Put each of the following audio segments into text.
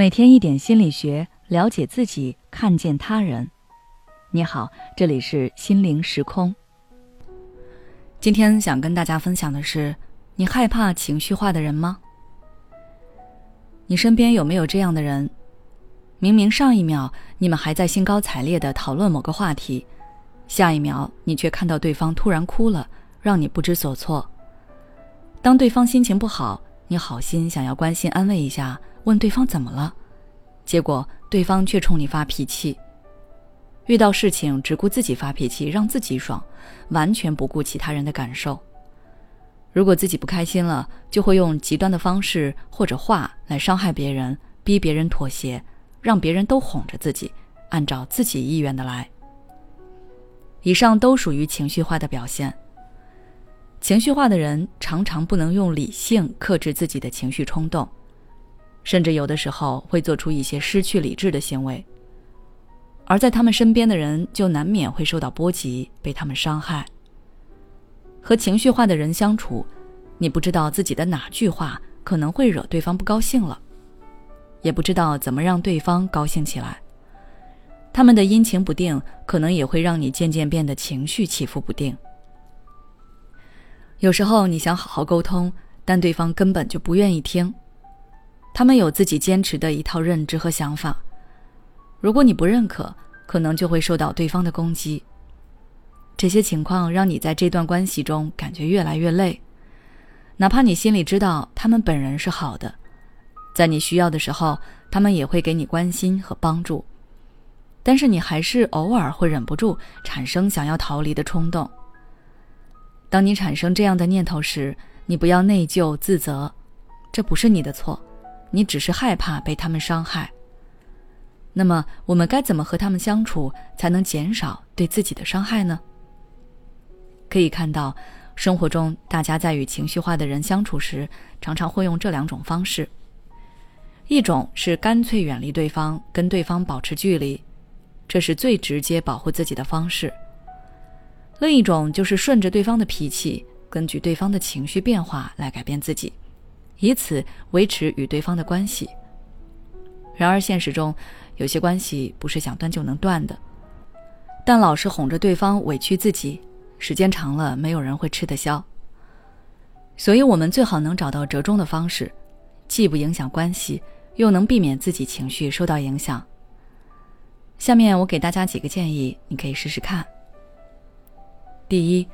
每天一点心理学，了解自己，看见他人。你好，这里是心灵时空。今天想跟大家分享的是：你害怕情绪化的人吗？你身边有没有这样的人？明明上一秒你们还在兴高采烈的讨论某个话题，下一秒你却看到对方突然哭了，让你不知所措。当对方心情不好，你好心想要关心安慰一下。问对方怎么了，结果对方却冲你发脾气。遇到事情只顾自己发脾气，让自己爽，完全不顾其他人的感受。如果自己不开心了，就会用极端的方式或者话来伤害别人，逼别人妥协，让别人都哄着自己，按照自己意愿的来。以上都属于情绪化的表现。情绪化的人常常不能用理性克制自己的情绪冲动。甚至有的时候会做出一些失去理智的行为，而在他们身边的人就难免会受到波及，被他们伤害。和情绪化的人相处，你不知道自己的哪句话可能会惹对方不高兴了，也不知道怎么让对方高兴起来。他们的阴晴不定，可能也会让你渐渐变得情绪起伏不定。有时候你想好好沟通，但对方根本就不愿意听。他们有自己坚持的一套认知和想法，如果你不认可，可能就会受到对方的攻击。这些情况让你在这段关系中感觉越来越累，哪怕你心里知道他们本人是好的，在你需要的时候，他们也会给你关心和帮助，但是你还是偶尔会忍不住产生想要逃离的冲动。当你产生这样的念头时，你不要内疚自责，这不是你的错。你只是害怕被他们伤害。那么，我们该怎么和他们相处，才能减少对自己的伤害呢？可以看到，生活中大家在与情绪化的人相处时，常常会用这两种方式：一种是干脆远离对方，跟对方保持距离，这是最直接保护自己的方式；另一种就是顺着对方的脾气，根据对方的情绪变化来改变自己。以此维持与对方的关系。然而，现实中有些关系不是想断就能断的，但老是哄着对方委屈自己，时间长了，没有人会吃得消。所以，我们最好能找到折中的方式，既不影响关系，又能避免自己情绪受到影响。下面我给大家几个建议，你可以试试看。第一，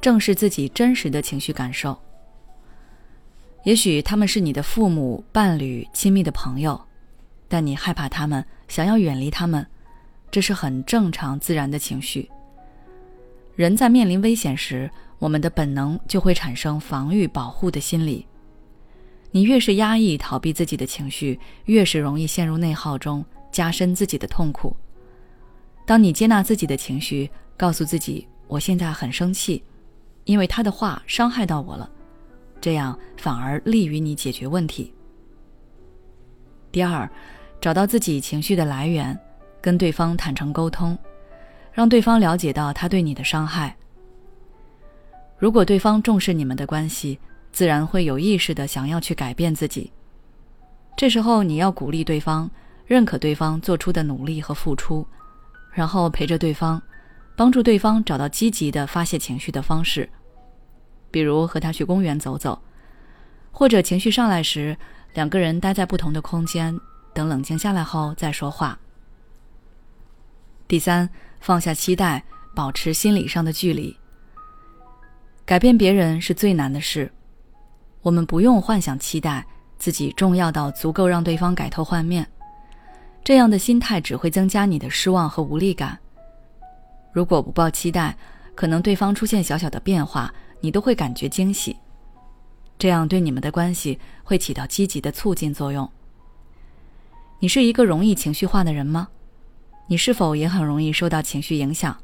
正视自己真实的情绪感受。也许他们是你的父母、伴侣、亲密的朋友，但你害怕他们，想要远离他们，这是很正常、自然的情绪。人在面临危险时，我们的本能就会产生防御、保护的心理。你越是压抑、逃避自己的情绪，越是容易陷入内耗中，加深自己的痛苦。当你接纳自己的情绪，告诉自己：“我现在很生气，因为他的话伤害到我了。”这样反而利于你解决问题。第二，找到自己情绪的来源，跟对方坦诚沟通，让对方了解到他对你的伤害。如果对方重视你们的关系，自然会有意识的想要去改变自己。这时候你要鼓励对方，认可对方做出的努力和付出，然后陪着对方，帮助对方找到积极的发泄情绪的方式。比如和他去公园走走，或者情绪上来时，两个人待在不同的空间，等冷静下来后再说话。第三，放下期待，保持心理上的距离。改变别人是最难的事，我们不用幻想期待自己重要到足够让对方改头换面，这样的心态只会增加你的失望和无力感。如果不抱期待，可能对方出现小小的变化。你都会感觉惊喜，这样对你们的关系会起到积极的促进作用。你是一个容易情绪化的人吗？你是否也很容易受到情绪影响？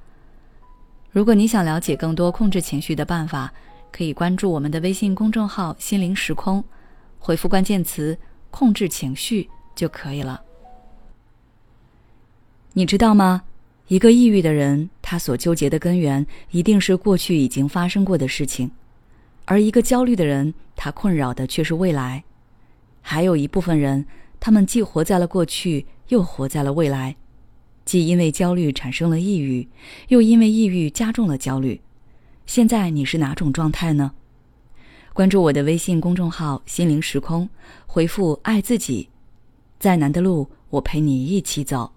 如果你想了解更多控制情绪的办法，可以关注我们的微信公众号“心灵时空”，回复关键词“控制情绪”就可以了。你知道吗？一个抑郁的人，他所纠结的根源一定是过去已经发生过的事情；而一个焦虑的人，他困扰的却是未来。还有一部分人，他们既活在了过去，又活在了未来，既因为焦虑产生了抑郁，又因为抑郁加重了焦虑。现在你是哪种状态呢？关注我的微信公众号“心灵时空”，回复“爱自己”，再难的路我陪你一起走。